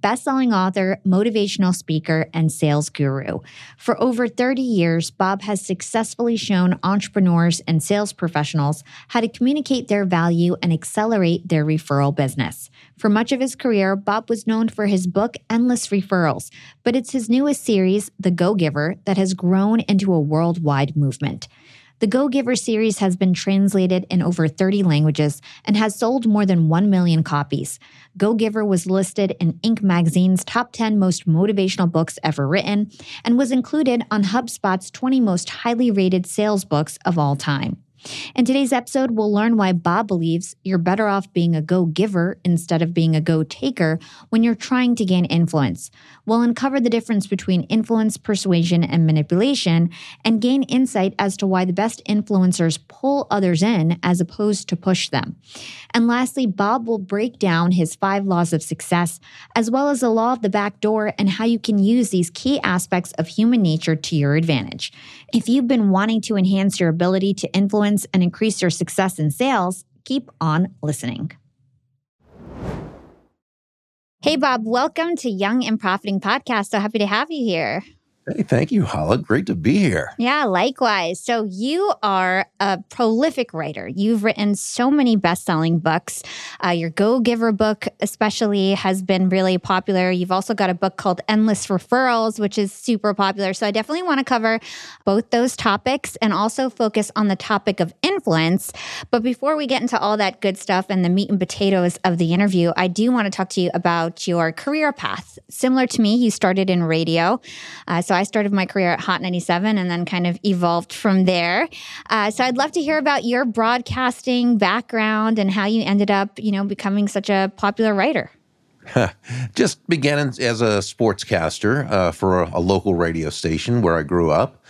bestselling author, motivational speaker, and sales guru. For over 30 years, Bob has successfully shown entrepreneurs and sales professionals how to communicate their value and accelerate their referral business. For much of his career, Bob was known for his book, Endless Referrals, but it's his newest series, The Go Giver, that has grown into a worldwide movement. The Go Giver series has been translated in over 30 languages and has sold more than 1 million copies. Go Giver was listed in Inc. magazine's top 10 most motivational books ever written and was included on HubSpot's 20 most highly rated sales books of all time. In today's episode, we'll learn why Bob believes you're better off being a go giver instead of being a go taker when you're trying to gain influence. We'll uncover the difference between influence, persuasion, and manipulation, and gain insight as to why the best influencers pull others in as opposed to push them. And lastly, Bob will break down his five laws of success, as well as the law of the back door and how you can use these key aspects of human nature to your advantage. If you've been wanting to enhance your ability to influence and increase your success in sales, keep on listening. Hey, Bob, welcome to Young and Profiting Podcast. So happy to have you here. Hey, thank you, Hala. Great to be here. Yeah, likewise. So, you are a prolific writer. You've written so many best selling books. Uh, your Go Giver book, especially, has been really popular. You've also got a book called Endless Referrals, which is super popular. So, I definitely want to cover both those topics and also focus on the topic of influence. But before we get into all that good stuff and the meat and potatoes of the interview, I do want to talk to you about your career path. Similar to me, you started in radio. Uh, so, I started my career at Hot 97 and then kind of evolved from there. Uh, so I'd love to hear about your broadcasting background and how you ended up, you know, becoming such a popular writer. Just began as a sportscaster uh, for a, a, local radio station where I grew up.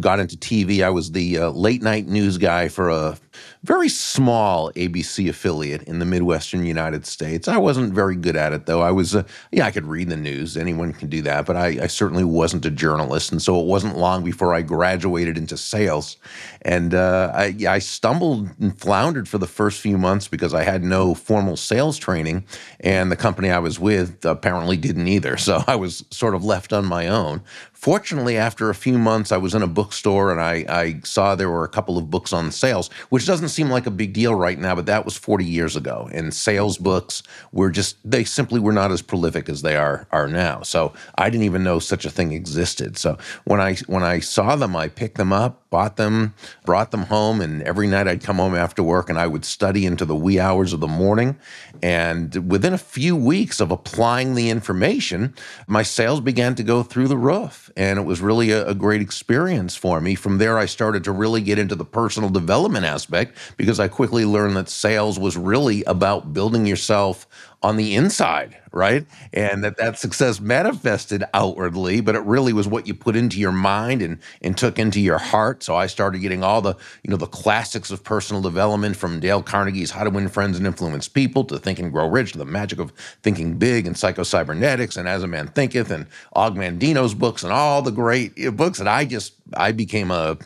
Got into TV. I was the uh, late night news guy for a very small ABC affiliate in the Midwestern United States. I wasn't very good at it, though. I was, uh, yeah, I could read the news. Anyone can do that, but I, I, certainly wasn't a journalist. And so it wasn't long before I graduated into sales. And uh, I, I stumbled and floundered for the first few months because I had no formal sales training. And the company I was with apparently didn't either. So I was sort of left on my own. Fortunately, after a few months, I was in a bookstore and I, I, saw there were a couple of books on sales, which doesn't seem like a big deal right now, but that was 40 years ago. And sales books were just, they simply were not as prolific as they are, are now. So I didn't even know such a thing existed. So when I, when I saw them, I picked them up, bought them, brought them home, and every night I'd come home after work and I would study into the wee hours of the morning. And within a few weeks of applying the information, my sales began to go through the roof. And it was really a, a great experience for me. From there, I started to really get into the personal development aspect because I quickly learned that sales was really about building yourself on the inside, right? And that that success manifested outwardly, but it really was what you put into your mind and and took into your heart. So I started getting all the, you know, the classics of personal development from Dale Carnegie's How to Win Friends and Influence People to Think and Grow Rich, to the magic of thinking big and psycho-cybernetics and As a Man Thinketh and Og Mandino's books and all the great eh, books that I just I became a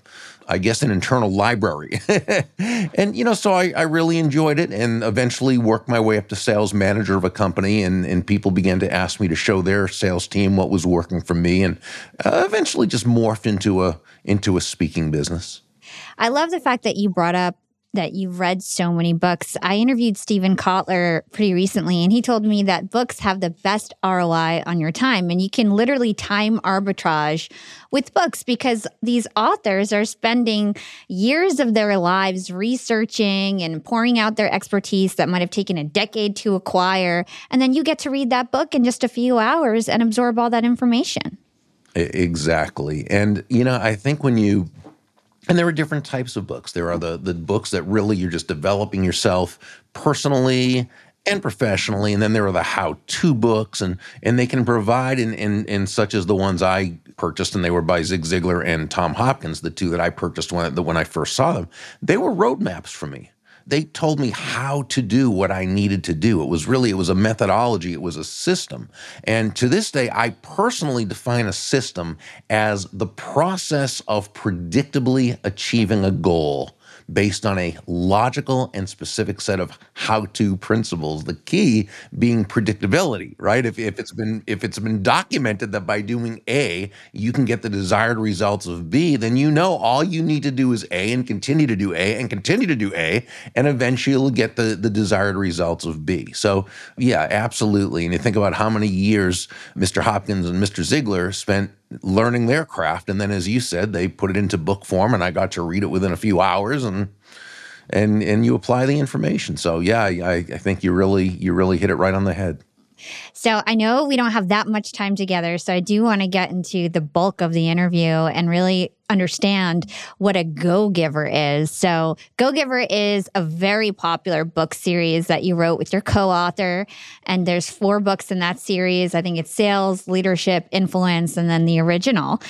I guess, an internal library. and, you know, so I, I, really enjoyed it and eventually worked my way up to sales manager of a company. And, and people began to ask me to show their sales team what was working for me and uh, eventually just morphed into a, into a speaking business. I love the fact that you brought up that you've read so many books. I interviewed Steven Kotler pretty recently, and he told me that books have the best ROI on your time. And you can literally time arbitrage with books because these authors are spending years of their lives researching and pouring out their expertise that might have taken a decade to acquire. And then you get to read that book in just a few hours and absorb all that information. Exactly. And, you know, I think when you and there are different types of books. There are the the books that really you're just developing yourself personally and professionally, and then there are the how-to books, and and they can provide in in, in such as the ones I purchased, and they were by Zig Ziglar and Tom Hopkins, the two that I purchased when when I first saw them. They were roadmaps for me they told me how to do what I needed to do. It was really, it was a methodology, it was a system. And to this day, I personally define a system as the process of predictably achieving a goal based on a logical and specific set of how-to principles. The key being predictability, right? If, if it's been if it's been documented that by doing A you can get the desired results of B, then you know all you need to do is A and continue to do A and continue to do A, and eventually you'll get the, the desired results of B. So yeah, absolutely. And you think about how many years Mr. Hopkins and Mr. Ziglar spent learning their craft. And then, as you said, they put it into book form, and I got to read it within a few hours, and and and you apply the information. So yeah, I, I think you really you really hit it right on the head. So I know we don't have that much time together. So I do want to get into the bulk of the interview and really understand what a Go Giver is. So, Go Giver is a very popular book series that you wrote with your co author. And there's four books in that series. I think it's Sales, Leadership, Influence, and then the original.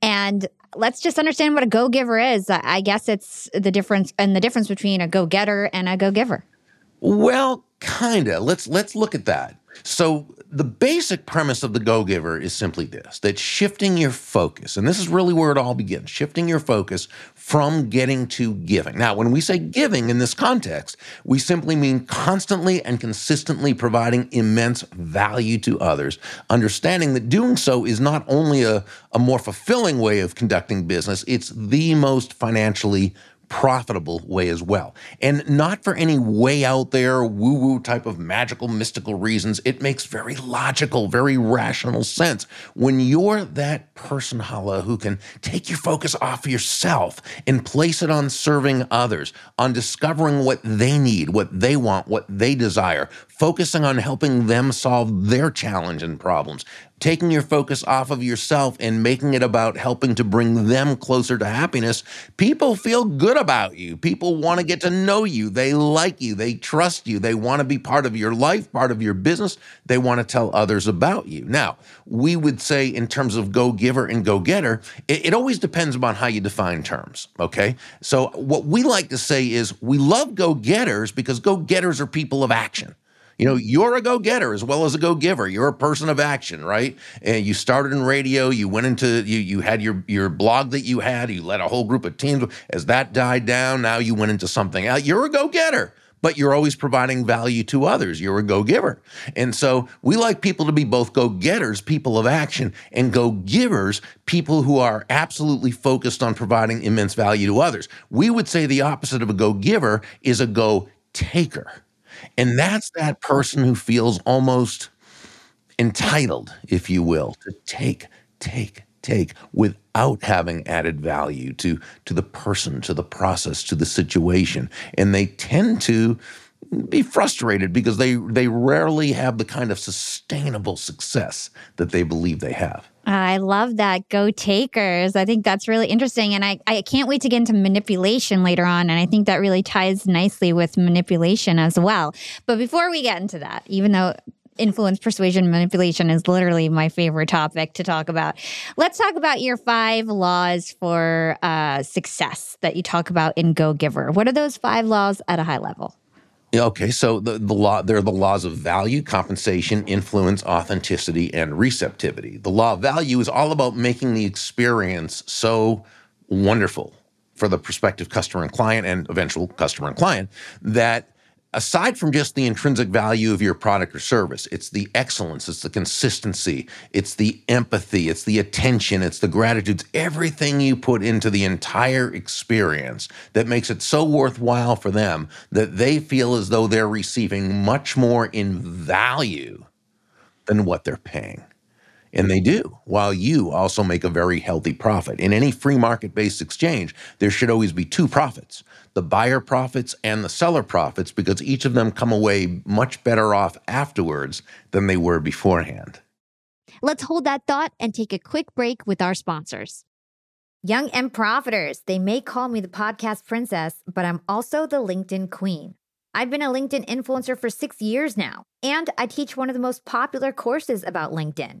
And let's just understand what a go giver is. I guess it's the difference and the difference between a go getter and a go giver. Well, kinda. Let's let's look at that. So the basic premise of the Go Giver is simply this that shifting your focus, and this is really where it all begins shifting your focus from getting to giving. Now, when we say giving in this context, we simply mean constantly and consistently providing immense value to others, understanding that doing so is not only a, a more fulfilling way of conducting business, it's the most financially profitable way as well. And not for any way out there, woo woo type of magical, mystical reasons. It makes very logical, very rational sense. When you're that person, Hala, who can take your focus off yourself and place it on serving others, on discovering what they need, what they want, what they desire, focusing on helping them solve their challenge and problems, taking your focus off of yourself and making it about helping to bring them closer to happiness, people feel good about you. People want to get to know you. They like you. They trust you. They want to be part of your life, part of your business. They want to tell others about you. Now, we would say, in terms of go giver and go getter, it, it always depends upon how you define terms. Okay. So, what we like to say is we love go getters because go getters are people of action. You know, you're a go getter as well as a go giver. You're a person of action, right? And you started in radio. You went into you. You had your your blog that you had. You led a whole group of teams. As that died down, now you went into something else. You're a go getter but you're always providing value to others. You're a go giver. And so we like people to be both go getters, people of action, and go givers, people who are absolutely focused on providing immense value to others. We would say the opposite of a go giver is a go taker. And that's that person who feels almost entitled, if you will, to take, take, take without having added value to, to the person, to the process, to the situation. And they tend to be frustrated because they, they rarely have the kind of sustainable success that they believe they have. I love that. Go takers. I think that's really interesting. And I, I can't wait to get into manipulation later on. And I think that really ties nicely with manipulation as well. But before we get into that, even though influence, persuasion, manipulation is literally my favorite topic to talk about, let's talk about your five laws for uh, success that you talk about in Go Giver. What are those five laws at a high level? Okay, so the, the law there are the laws of value, compensation, influence, authenticity, and receptivity. The law of value is all about making the experience so wonderful for the prospective customer and client and eventual customer and client that aside from just the intrinsic value of your product or service, it's the excellence, it's the consistency, it's the empathy, it's the attention, it's the gratitude, everything you put into the entire experience that makes it so worthwhile for them that they feel as though they're receiving much more in value than what they're paying. And they do, while you also make a very healthy profit. In any free market based exchange, there should always be two profits the buyer profits and the seller profits, because each of them come away much better off afterwards than they were beforehand. Let's hold that thought and take a quick break with our sponsors. Young and Profiters, they may call me the podcast princess, but I'm also the LinkedIn queen. I've been a LinkedIn influencer for six years now, and I teach one of the most popular courses about LinkedIn.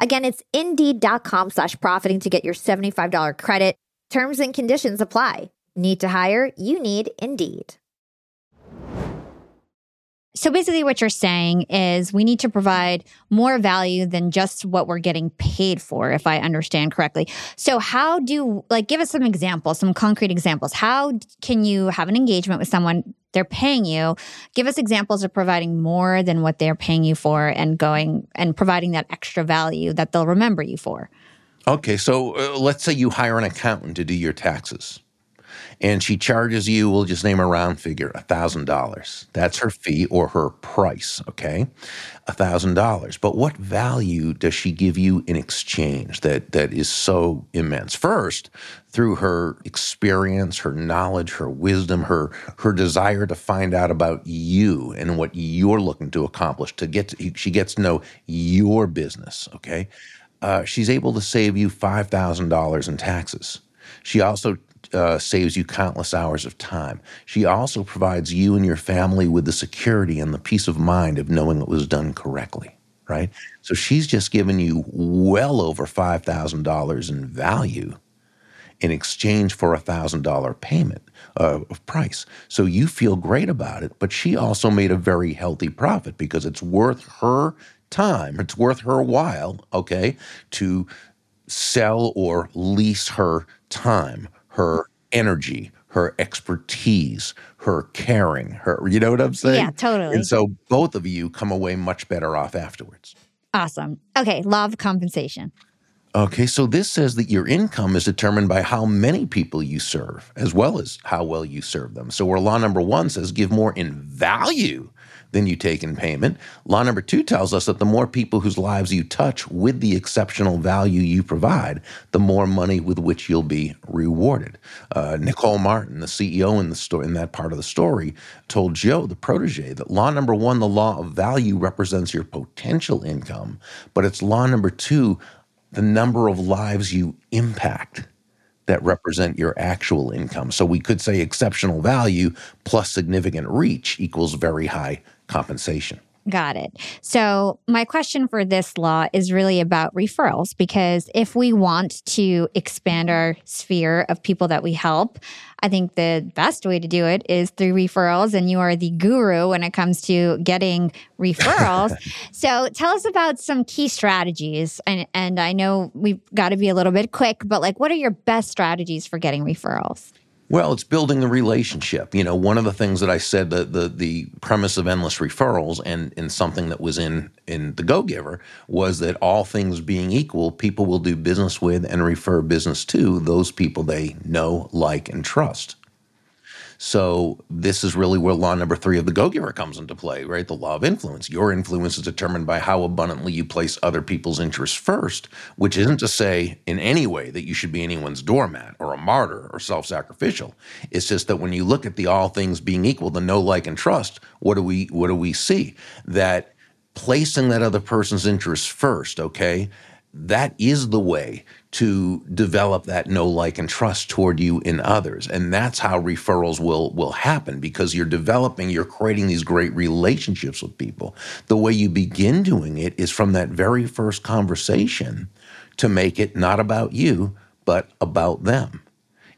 Again, it's indeed.com slash profiting to get your $75 credit. Terms and conditions apply. Need to hire? You need Indeed. So basically, what you're saying is we need to provide more value than just what we're getting paid for, if I understand correctly. So, how do, like, give us some examples, some concrete examples. How can you have an engagement with someone? They're paying you. Give us examples of providing more than what they're paying you for and going and providing that extra value that they'll remember you for. Okay. So, uh, let's say you hire an accountant to do your taxes. And she charges you, we'll just name a round figure, $1,000. That's her fee or her price, okay? $1,000. But what value does she give you in exchange that, that is so immense? First, through her experience, her knowledge, her wisdom, her, her desire to find out about you and what you're looking to accomplish, to get to, she gets to know your business, okay? Uh, she's able to save you $5,000 in taxes. She also uh, saves you countless hours of time. She also provides you and your family with the security and the peace of mind of knowing it was done correctly, right? So she's just given you well over $5,000 in value in exchange for a $1,000 payment uh, of price. So you feel great about it, but she also made a very healthy profit because it's worth her time, it's worth her while, okay, to sell or lease her time, her energy, her expertise, her caring, her, you know what I'm saying? Yeah, totally. And so both of you come away much better off afterwards. Awesome. Okay, law of compensation. Okay, so this says that your income is determined by how many people you serve, as well as how well you serve them. So, where law number one says give more in value than you take in payment. Law number two tells us that the more people whose lives you touch with the exceptional value you provide, the more money with which you'll be rewarded. Uh, Nicole Martin, the CEO in the story, in that part of the story, told Joe, the protege, that law number one, the law of value, represents your potential income, but it's law number two, the number of lives you impact that represent your actual income. So we could say exceptional value plus significant reach equals very high compensation. Got it. So, my question for this law is really about referrals because if we want to expand our sphere of people that we help, I think the best way to do it is through referrals. And you are the guru when it comes to getting referrals. so, tell us about some key strategies. And, and I know we've got to be a little bit quick, but like, what are your best strategies for getting referrals? Well, it's building the relationship. You know, one of the things that I said that the the premise of endless referrals and in something that was in in the Go Giver was that all things being equal, people will do business with and refer business to those people they know, like, and trust. So this is really where law number three of the Go-Giver comes into play, right? The law of influence. Your influence is determined by how abundantly you place other people's interests first, which isn't to say in any way that you should be anyone's doormat or a martyr or self-sacrificial. It's just that when you look at the all things being equal, the know like, and trust, what do we what do we see? That placing that other person's interests first, okay, that is the way to develop that know like and trust toward you in others. And that's how referrals will will happen because you're developing you're creating these great relationships with people. The way you begin doing it is from that very first conversation to make it not about you but about them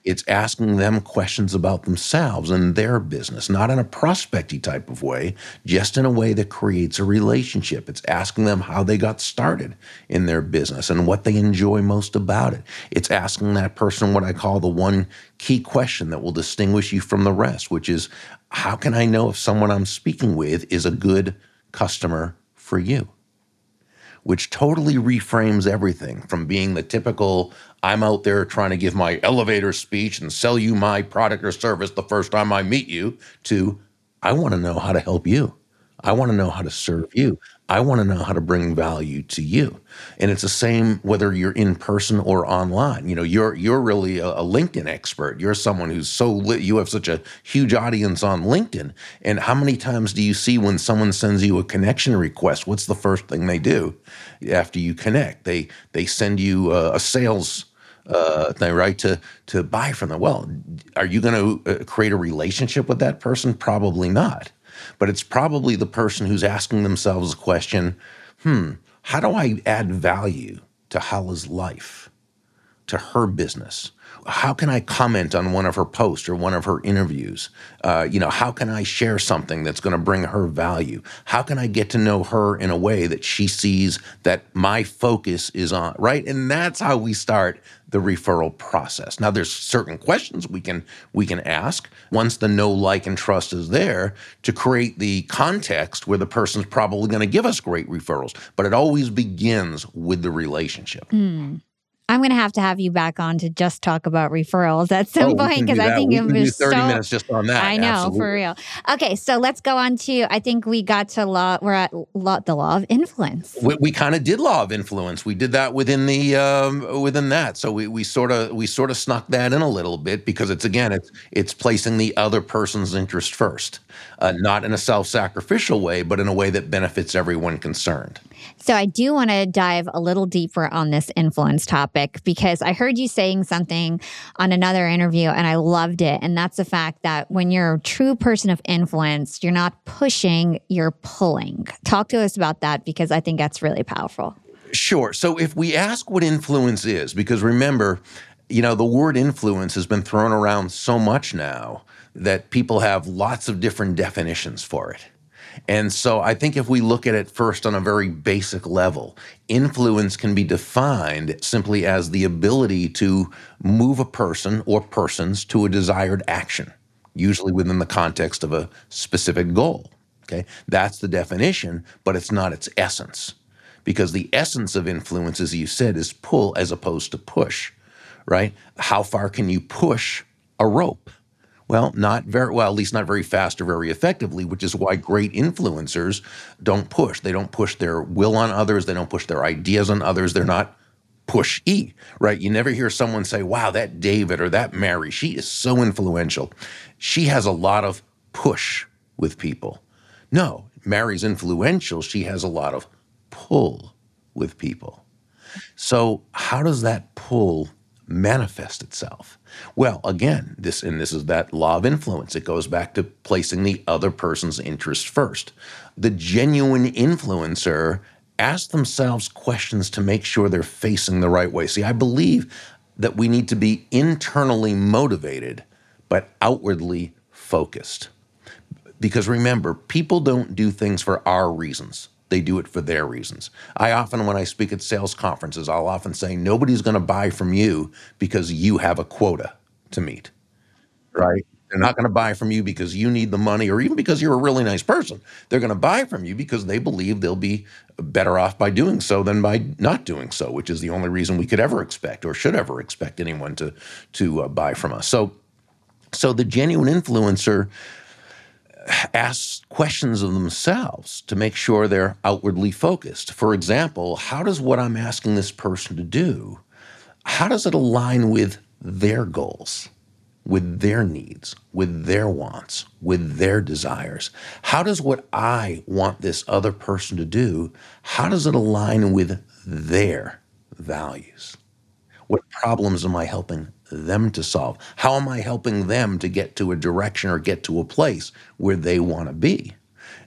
it's asking them questions about themselves and their business, not in a prospecty type of way, just in a way that creates a relationship. It's asking them how they got started in their business and what they enjoy most about it. It's asking that person what I call the one key question that will distinguish you from the rest, which is how can I know if someone I'm speaking with is a good customer for you? Which totally reframes everything from being the typical I'm out there trying to give my elevator speech and sell you my product or service the first time I meet you to I want to know how to help you. I want to know how to serve you. I want to know how to bring value to you. And it's the same whether you're in person or online. You know, you're you're really a, a LinkedIn expert. You're someone who's so lit. You have such a huge audience on LinkedIn. And how many times do you see when someone sends you a connection request? What's the first thing they do after you connect? They they send you a, a sales uh, thing, right? To to buy from them. Well, are you going to uh, create a relationship with that person? Probably not but it's probably the person who's asking themselves the question hmm, how do I add value to Hala's life, to her business? How can I comment on one of her posts or one of her interviews? Uh, you know, how can I share something that's going to bring her value? How can I get to know her in a way that she sees that my focus is on, right? And that's how we start the referral process. Now there's certain questions we can we can ask once the know like and trust is there to create the context where the person's probably going to give us great referrals, but it always begins with the relationship. Mm. I'm going to have to have you back on to just talk about referrals at some Oh, point because I think it was 30 so. minutes just on that. I know Absolutely. for real. Okay, so let's go on to. I think we got to law. We're at law, the law of influence. we, we kind of did law of influence. We did that within the um, within that. So we we sort of we sort of snuck that in a little bit because it's again it's it's placing the other person's interest first, uh, not in a self sacrificial way, but in a way that benefits everyone concerned. So I do want to dive a little deeper on this influence topic because I heard you saying something on another interview and I loved it. And that's the fact that when you're a true person of influence, you're not pushing, you're pulling. Talk to us about that because I think that's really powerful. Sure. So if we ask what influence is, because remember, you know, the word influence has been thrown around so much now that people have lots of different definitions for it. And so I think if we look at it first on a very basic level, influence can be defined simply as the ability to move a person or persons to a desired action, usually within the context of a specific goal. Okay? That's the definition, but it's not its essence because the essence of influence, as you said, is pull as opposed to push, right? How far can you push a rope? Well, not very well, at least not very fast or very effectively, which is why great influencers don't push. They don't push their will on others, they don't push their ideas on others. They're not push E, right? You never hear someone say, wow, that David or that Mary, she is so influential. She has a lot of push with people. No, Mary's influential. She has a lot of pull with people. So, how does that pull manifest itself? Well, again, this and this is that law of influence. It goes back to placing the other person's interest first. The genuine influencer asks themselves questions to make sure they're facing the right way. See, I believe that we need to be internally motivated but outwardly focused. Because remember, people don't do things for our reasons. They do it for their reasons. I often, when I speak at sales conferences, I'll often say, nobody's going to buy from you because you have a quota to meet, right? They're not going to buy from you because you need the money or even because you're a really nice person. They're going to buy from you because they believe they'll be better off by doing so than by not doing so, which is the only reason we could ever expect or should ever expect anyone to, to uh, buy from us. So, so the genuine influencer asks questions of themselves to make sure they're outwardly focused. For example, how does what I'm asking this person to do, how does it align with their goals, with their needs, with their wants, with their desires? How does what I want this other person to do, how does it align with their values? What problems am I helping them to solve? How am I helping them to get to a direction or get to a place where they want to be?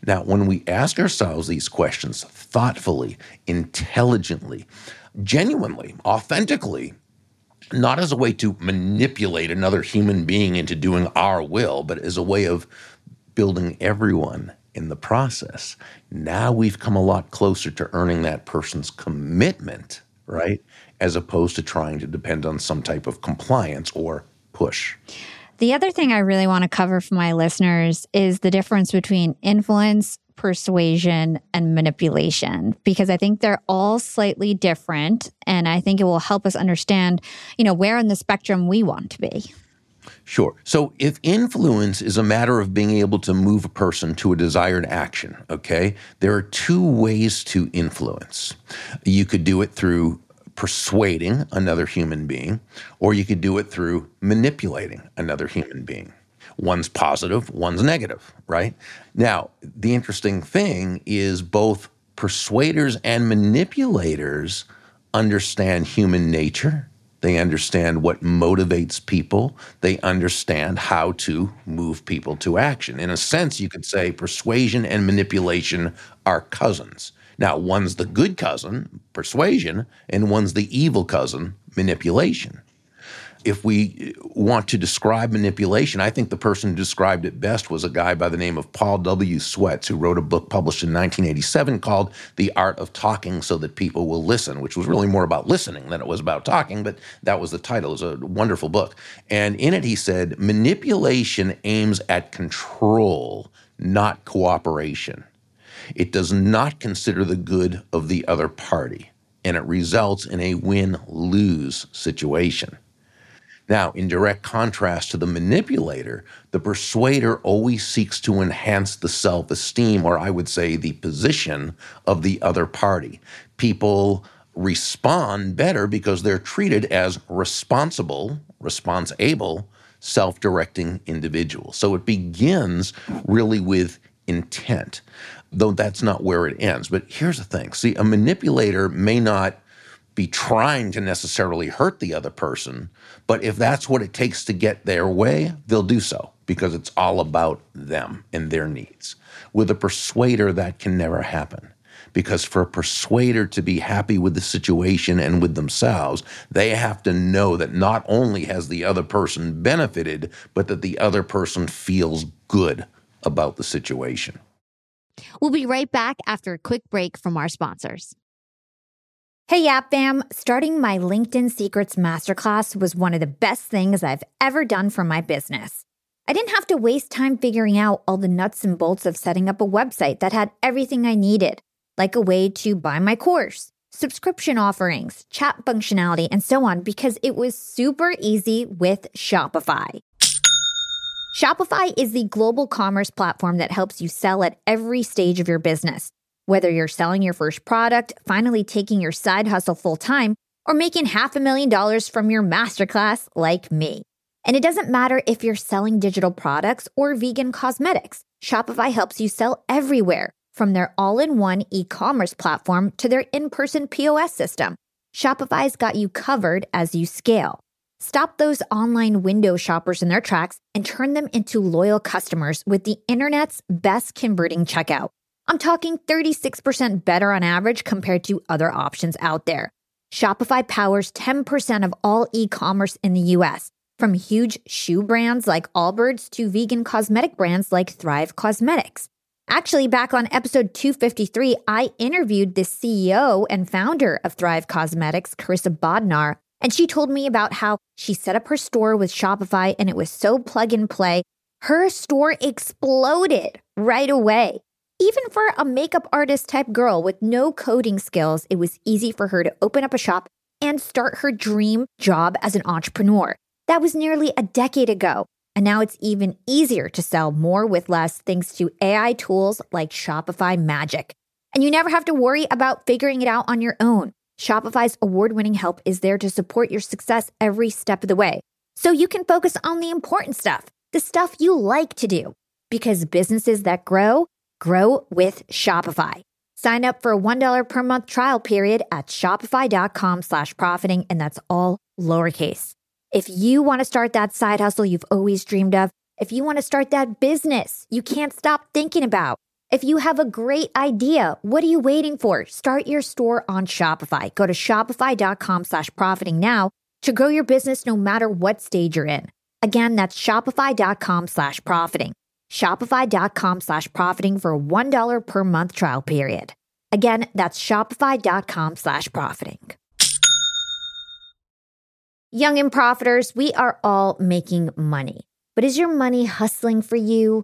Now, when we ask ourselves these questions thoughtfully, intelligently, genuinely, authentically, not as a way to manipulate another human being into doing our will, but as a way of building everyone in the process, now we've come a lot closer to earning that person's commitment, right? As opposed to trying to depend on some type of compliance or push. The other thing I really want to cover for my listeners is the difference between influence, persuasion, and manipulation, because I think they're all slightly different. And I think it will help us understand, you know, where in the spectrum we want to be. Sure. So if influence is a matter of being able to move a person to a desired action, okay, there are two ways to influence. You could do it through persuading another human being, or you could do it through manipulating another human being. One's positive, one's negative, right? Now, the interesting thing is both persuaders and manipulators understand human nature. They understand what motivates people. They understand how to move people to action. In a sense, you could say persuasion and manipulation are cousins. Now, one's the good cousin, persuasion, and one's the evil cousin, manipulation. If we want to describe manipulation, I think the person who described it best was a guy by the name of Paul W. Swets, who wrote a book published in 1987 called The Art of Talking So That People Will Listen, which was really more about listening than it was about talking, but that was the title. It was a wonderful book. And in it, he said, manipulation aims at control, not cooperation. It does not consider the good of the other party. and it results in a win lose situation. Now, in direct contrast to the manipulator, the persuader always seeks to enhance the self esteem, or I would say the position of the other party. People respond better because they're treated as responsible, response able, self directing individuals. So it begins really with intent, though that's not where it ends. But here's the thing see, a manipulator may not be trying to necessarily hurt the other person, but if that's what it takes to get their way, they'll do so because it's all about them and their needs. With a persuader, that can never happen. Because for a persuader to be happy with the situation and with themselves, they have to know that not only has the other person benefited, but that the other person feels good about the situation. We'll be right back after a quick break from our sponsors. Hey, Yap Fam! Starting my LinkedIn Secrets Masterclass was one of the best things I've ever done for my business. I didn't have to waste time figuring out all the nuts and bolts of setting up a website that had everything I needed, like a way to buy my course, subscription offerings, chat functionality, and so on, because it was super easy with Shopify. Shopify is the global commerce platform that helps you sell at every stage of your business. Whether you're selling your first product, finally taking your side hustle full time, or making half a million dollars from your masterclass like me. And it doesn't matter if you're selling digital products or vegan cosmetics, Shopify helps you sell everywhere, from their all in one e commerce platform to their in person POS system. Shopify's got you covered as you scale. Stop those online window shoppers in their tracks and turn them into loyal customers with the internet's best converting checkout. I'm talking 36% better on average compared to other options out there. Shopify powers 10% of all e commerce in the US, from huge shoe brands like Allbirds to vegan cosmetic brands like Thrive Causemetics. Actually, back on episode 253, I interviewed the CEO and founder of Thrive Causemetics, Karissa Bodnar, and she told me about how she set up her store with Shopify and it was so plug and play. Her store exploded right away. Even for a makeup artist type girl with no coding skills, it was easy for her to open up a shop and start her dream job as an entrepreneur. That was nearly a decade ago. And now it's even easier to sell more with less thanks to AI tools like Shopify Magic. And you never have to worry about figuring it out on your own. Shopify's award winning help is there to support your success every step of the way. So you can focus on the important stuff, the stuff you like to do. Because businesses that grow, grow with Shopify. Sign up for a $1 per month trial period at shopify.com slash profiting, and that's all lowercase. If you want to start that side hustle you've always dreamed of, if you want to start that business you can't stop thinking about, if you have a great idea, what are you waiting for? Start your store on Shopify. Go to shopify.com slash profiting now to grow your business no matter what stage you're in. Again, that's shopify.com slash profiting. Shopify.com slash profiting for a $1 per month trial period. Again, that's shopify.com slash profiting. Young and profiters, we are all making money. But is your money hustling for you?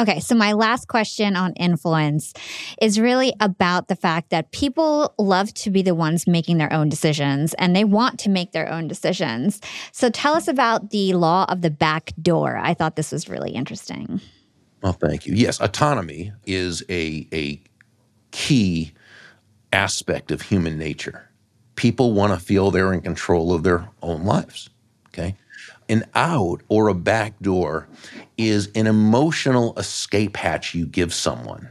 Okay, so my last question on influence is really about the fact that people love to be the ones making their own decisions and they want to make their own decisions. So tell us about the law of the back door. I thought this was really interesting. Well, thank you. Yes, autonomy is a, a key aspect of human nature. People want to feel they're in control of their own lives. Okay an out or a back door is an emotional escape hatch you give someone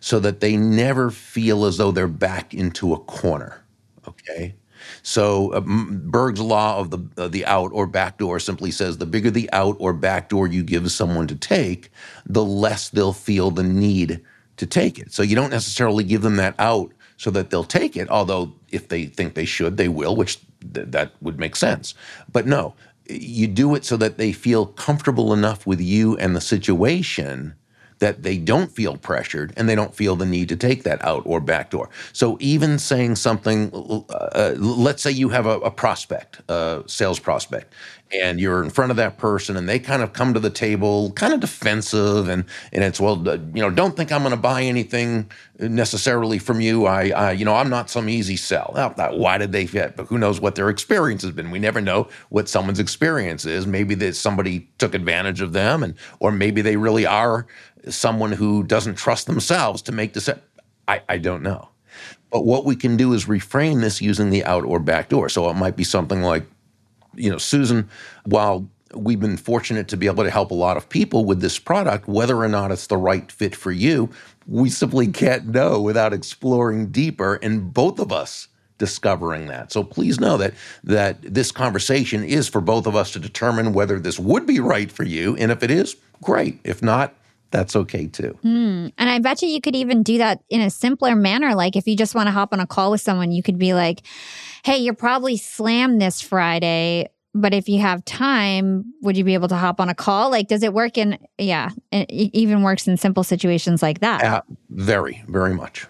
so that they never feel as though they're back into a corner. Okay? So uh, Burg's law of the uh, the out or back door simply says the bigger the out or back door you give someone to take, the less they'll feel the need to take it. So you don't necessarily give them that out so that they'll take it, although if they think they should, they will, which th- that would make sense. But no, you do it so that they feel comfortable enough with you and the situation that they don't feel pressured and they don't feel the need to take that out or back door. So even saying something, uh, let's say you have a, a prospect, a sales prospect, and you're in front of that person and they kind of come to the table kind of defensive and and it's well you know don't think i'm going to buy anything necessarily from you. I, I you know i'm not some easy sell. Now, why did they fit but who knows what their experience has been? We never know what someone's experience is. Maybe that somebody took advantage of them and or maybe they really are someone who doesn't trust themselves to make decisions. I, I don't know. But what we can do is reframe this using the out or back door. So it might be something like, you know, Susan, while we've been fortunate to be able to help a lot of people with this product, whether or not it's the right fit for you, we simply can't know without exploring deeper and both of us discovering that. So please know that that this conversation is for both of us to determine whether this would be right for you and if it is, great. If not, that's okay too. Mm. And I bet you you could even do that in a simpler manner. Like if you just want to hop on a call with someone, you could be like, hey, you're probably slammed this Friday but if you have time would you be able to hop on a call? Like does it work in yeah it even works in simple situations like that? Uh, very very much.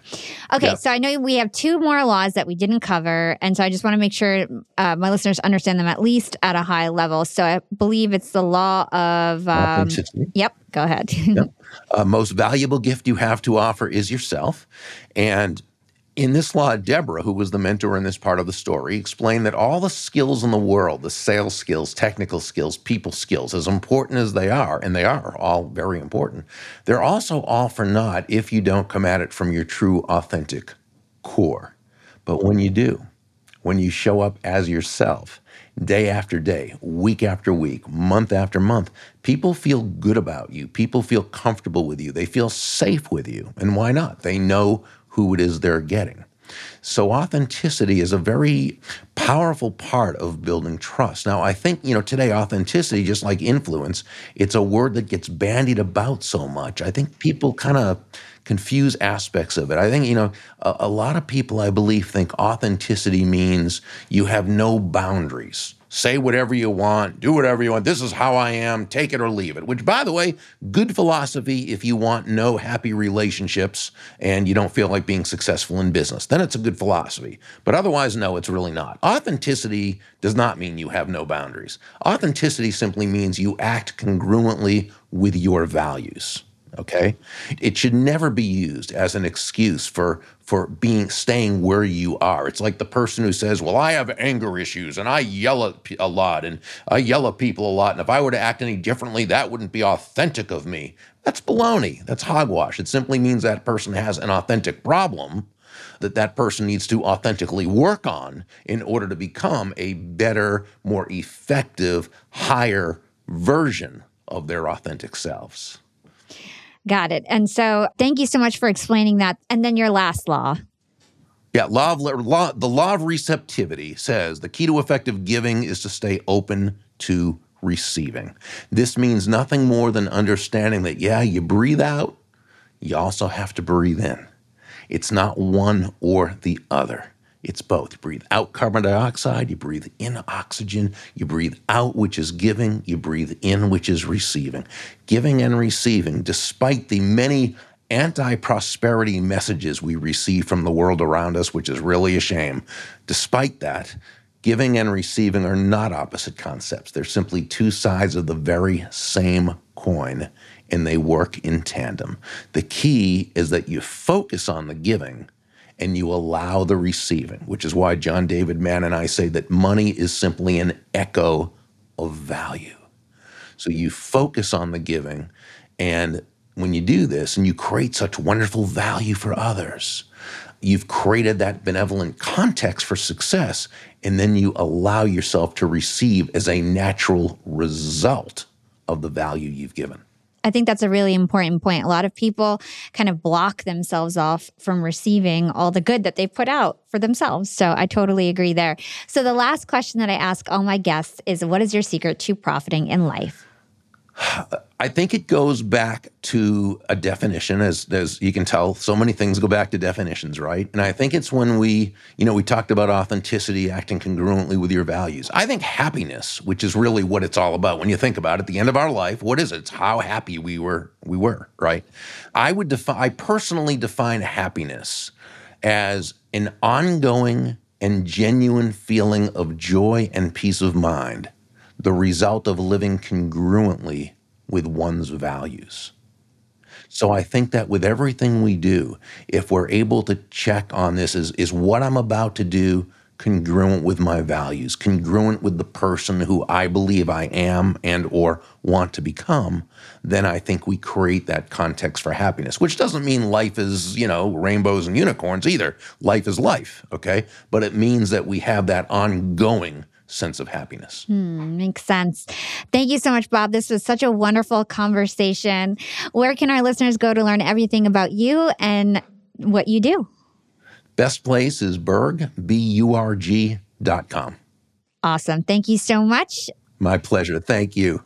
Okay yeah. so i know we have two more laws that we didn't cover and so i just want to make sure uh, my listeners understand them at least at a high level. So i believe it's the law of um, yep go ahead. Yep. uh, most valuable gift you have to offer is yourself and in this law, Deborah, who was the mentor in this part of the story, explained that all the skills in the world, the sales skills, technical skills, people skills, as important as they are, and they are all very important, they're also all for naught if you don't come at it from your true, authentic core. But when you do, when you show up as yourself, day after day, week after week, month after month, people feel good about you. People feel comfortable with you. They feel safe with you. And why not? They know who it is they're getting. So authenticity is a very powerful part of building trust. Now, I think, you know, today authenticity, just like influence, it's a word that gets bandied about so much. I think people kind of confuse aspects of it. I think, you know, a, a lot of people, I believe, think authenticity means you have no boundaries say whatever you want, do whatever you want. This is how I am, take it or leave it. Which, by the way, good philosophy if you want no happy relationships and you don't feel like being successful in business. Then it's a good philosophy. But otherwise, no, it's really not. Authenticity does not mean you have no boundaries. Authenticity simply means you act congruently with your values okay? It should never be used as an excuse for for being staying where you are. It's like the person who says well i have anger issues and i yell at a lot and i yell at people a lot and if i were to act any differently that wouldn't be authentic of me. That's baloney. That's hogwash. It simply means that person has an authentic problem that that person needs to authentically work on in order to become a better more effective higher version of their authentic selves Got it. And so thank you so much for explaining that. And then your last law. Yeah, law of law, the law of receptivity says the key to effective giving is to stay open to receiving. This means nothing more than understanding that yeah, you breathe out, you also have to breathe in. It's not one or the other. It's both. You breathe out carbon dioxide, you breathe in oxygen, you breathe out, which is giving, you breathe in, which is receiving. Giving and receiving, despite the many anti prosperity messages we receive from the world around us, which is really a shame, despite that, giving and receiving are not opposite concepts. They're simply two sides of the very same coin and they work in tandem. The key is that you focus on the giving and you allow the receiving, which is why John David Mann and I say that money is simply an echo of value. So you focus on the giving, and when you do this and you create such wonderful value for others, you've created that benevolent context for success, and then you allow yourself to receive as a natural result of the value you've given. I think that's a really important point. A lot of people kind of block themselves off from receiving all the good that they've put out for themselves. So I totally agree there. So the last question that I ask all my guests is what is your secret to profiting in life? Uh, I think it goes back to a definition, as as you can tell, so many things go back to definitions, right? And I think it's when we, you know, we talked about authenticity, acting congruently with your values. I think happiness, which is really what it's all about when you think about it, the end of our life, what is it? It's how happy we were, we were, right? I would define, I personally define happiness as an ongoing and genuine feeling of joy and peace of mind the result of living congruently with one's values. So I think that with everything we do, if we're able to check on this, is, is what I'm about to do congruent with my values, congruent with the person who I believe I am and or want to become, then I think we create that context for happiness, which doesn't mean life is, you know, rainbows and unicorns either. Life is life, okay? But it means that we have that ongoing sense of happiness. Hmm, makes sense. Thank you so much, Bob. This was such a wonderful conversation. Where can our listeners go to learn everything about you and what you do? Best place is Burg, B U R G dot com. Awesome. Thank you so much. My pleasure. Thank you.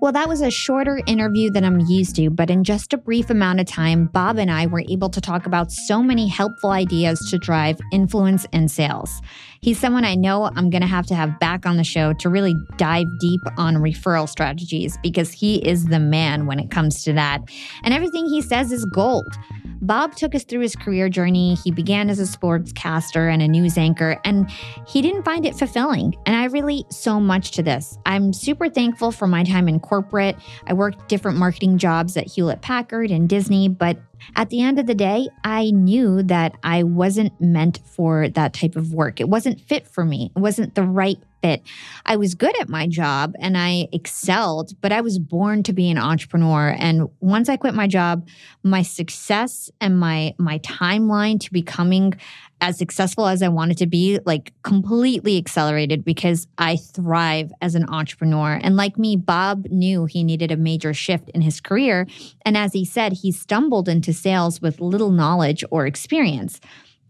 Well, that was a shorter interview than I'm used to, but in just a brief amount of time, Bob and I were able to talk about so many helpful ideas to drive influence and sales. He's someone I know I'm going to have to have back on the show to really dive deep on referral strategies because he is the man when it comes to that. And everything he says is gold. Bob took us through his career journey. He began as a sportscaster and a news anchor, and he didn't find it fulfilling. And I relate so much to this. I'm super thankful for my time in corporate. I worked different marketing jobs at Hewlett Packard and Disney, but at the end of the day, I knew that I wasn't meant for that type of work. It wasn't fit for me, it wasn't the right fit. I was good at my job and I excelled, but I was born to be an entrepreneur. And once I quit my job, my success and my my timeline to becoming as successful as I wanted to be, like completely accelerated because I thrive as an entrepreneur. And like me, Bob knew he needed a major shift in his career. And as he said, he stumbled into sales with little knowledge or experience.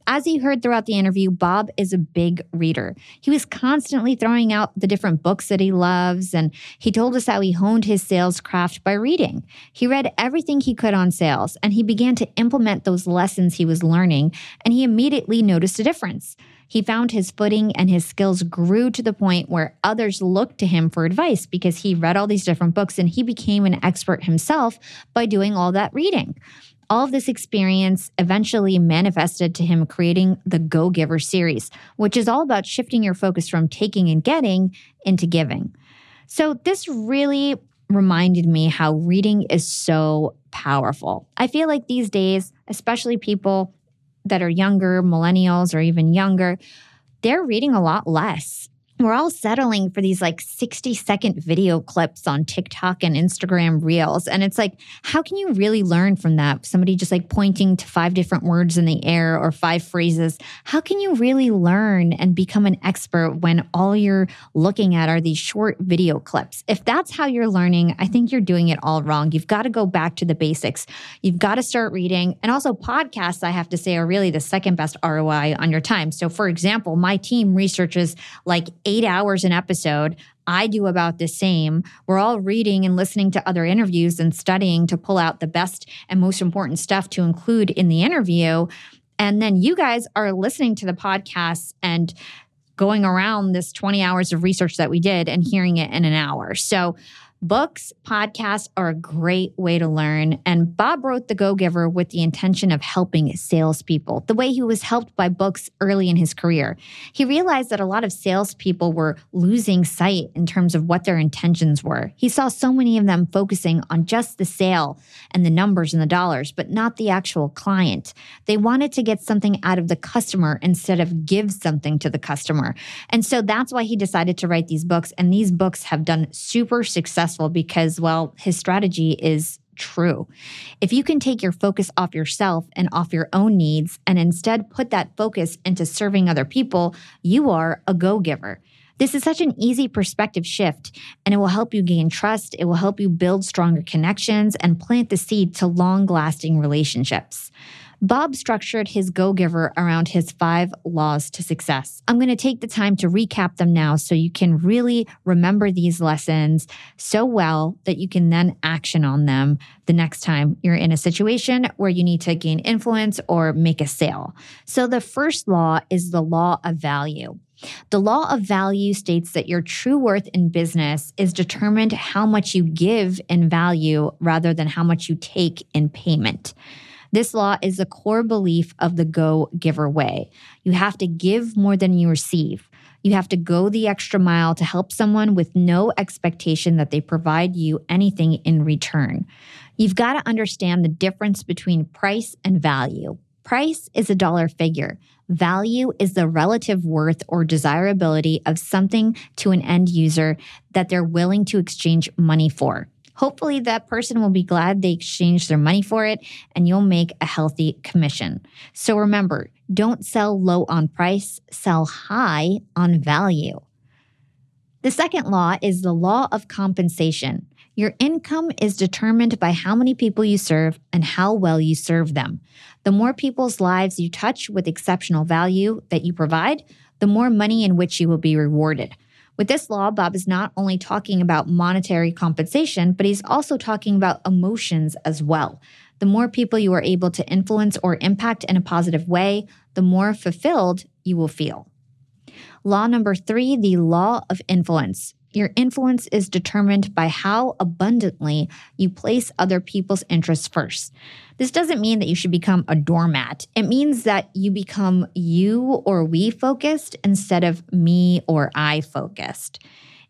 As you heard throughout the interview, Bob is a big reader. He was constantly throwing out the different books that he loves, and he told us how he honed his sales craft by reading. He read everything he could on sales, and he began to implement those lessons he was learning, and he immediately noticed a difference. He found his footing and his skills grew to the point where others looked to him for advice because he read all these different books and he became an expert himself by doing all that reading. All of this experience eventually manifested to him creating the Go Giver series, which is all about shifting your focus from taking and getting into giving. So, this really reminded me how reading is so powerful. I feel like these days, especially people that are younger, millennials, or even younger, they're reading a lot less we're all settling for these like 60 second video clips on TikTok and Instagram reels. And it's like, how can you really learn from that? Somebody just like pointing to five different words in the air or five phrases. How can you really learn and become an expert when all you're looking at are these short video clips? If that's how you're learning, I think you're doing it all wrong. You've got to go back to the basics. You've got to start reading. And also, podcasts, I have to say, are really the second best ROI on your time. So, for example, my team researches like hours an episode. I do about the same. We're all reading and listening to other interviews and studying to pull out the best and most important stuff to include in the interview. And then you guys are listening to the podcast and going around this 20 hours of research that we did and hearing it in an hour. So Books, podcasts are a great way to learn. And Bob wrote The Go Giver with the intention of helping salespeople, the way he was helped by books early in his career. He realized that a lot of salespeople were losing sight in terms of what their intentions were. He saw so many of them focusing on just the sale and the numbers and the dollars, but not the actual client. They wanted to get something out of the customer instead of give something to the customer. And so that's why he decided to write these books. And these books have done super successful successful because, well, his strategy is true. If you can take your focus off yourself and off your own needs and instead put that focus into serving other people, you are a go giver. This is such an easy perspective shift, and it will help you gain trust. It will help you build stronger connections and plant the seed to long lasting relationships. Bob structured his Go Giver around his five laws to success. I'm going to take the time to recap them now so you can really remember these lessons so well that you can then action on them the next time you're in a situation where you need to gain influence or make a sale. So, the first law is the law of value. The law of value states that your true worth in business is determined how much you give in value rather than how much you take in payment. This law is a core belief of the go giver way. You have to give more than you receive. You have to go the extra mile to help someone with no expectation that they provide you anything in return. You've got to understand the difference between price and value. Price is a dollar figure. Value is the relative worth or desirability of something to an end user that they're willing to exchange money for. Hopefully, that person will be glad they exchanged their money for it and you'll make a healthy commission. So remember, don't sell low on price, sell high on value. The second law is the law of compensation. Your income is determined by how many people you serve and how well you serve them. The more people's lives you touch with exceptional value that you provide, the more money in which you will be rewarded. With this law, Bob is not only talking about monetary compensation, but he's also talking about emotions as well. The more people you are able to influence or impact in a positive way, the more fulfilled you will feel. Law number three, the law of influence. Your influence is determined by how abundantly you place other people's interests first. This doesn't mean that you should become a doormat. It means that you become you or we focused instead of me or I focused.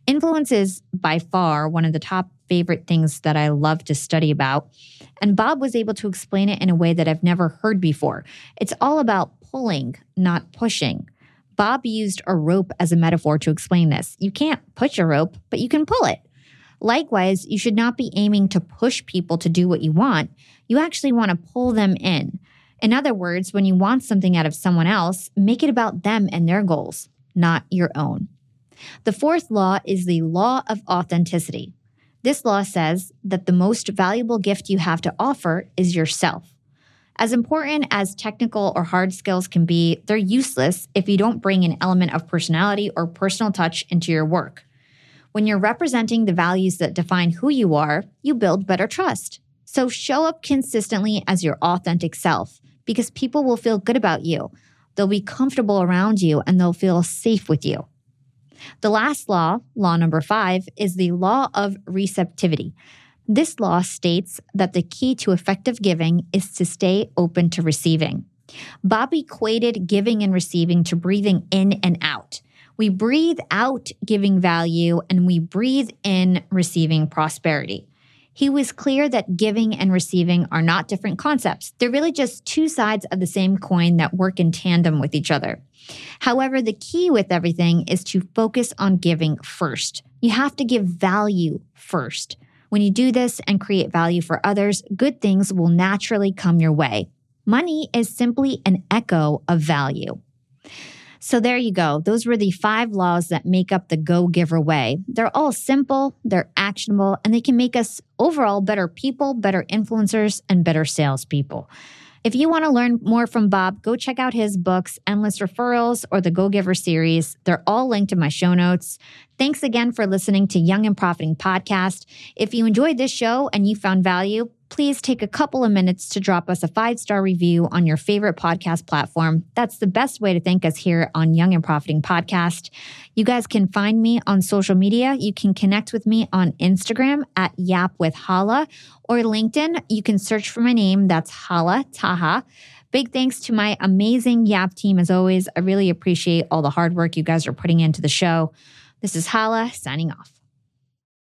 Influence is by far one of the top favorite things that I love to study about. And Bob was able to explain it in a way that I've never heard before. It's all about pulling, not pushing. Bob used a rope as a metaphor to explain this. You can't push a rope, but you can pull it. Likewise, you should not be aiming to push people to do what you want. You actually want to pull them in. In other words, when you want something out of someone else, make it about them and their goals, not your own. The fourth law is the law of authenticity. This law says that the most valuable gift you have to offer is yourself. As important as technical or hard skills can be, they're useless if you don't bring an element of personality or personal touch into your work. When you're representing the values that define who you are, you build better trust. So show up consistently as your authentic self because people will feel good about you. They'll be comfortable around you and they'll feel safe with you. The last law, law number five, is the law of receptivity. This law states that the key to effective giving is to stay open to receiving. Bob equated giving and receiving to breathing in and out. We breathe out giving value and we breathe in receiving prosperity. He was clear that giving and receiving are not different concepts. They're really just two sides of the same coin that work in tandem with each other. However, the key with everything is to focus on giving first. You have to give value first. When you do this and create value for others, good things will naturally come your way. Money is simply an echo of value. So there you go. Those were the five laws that make up the Go Giver way. They're all simple, they're actionable, and they can make us overall better people, better influencers, and better salespeople. If you want to learn more from Bob, go check out his books, Endless Referrals or the Go Giver series. They're all linked in my show notes. Thanks again for listening to Young and Profiting Podcast. If you enjoyed this show and you found value, please take a couple of minutes to drop us a five star review on your favorite podcast platform. That's the best way to thank us here on Young and Profiting Podcast. You guys can find me on social media. You can connect with me on Instagram at Yap with Hala or LinkedIn. You can search for my name. That's Hala Taha. Big thanks to my amazing Yap team as always. I really appreciate all the hard work you guys are putting into the show. This is Hala signing off.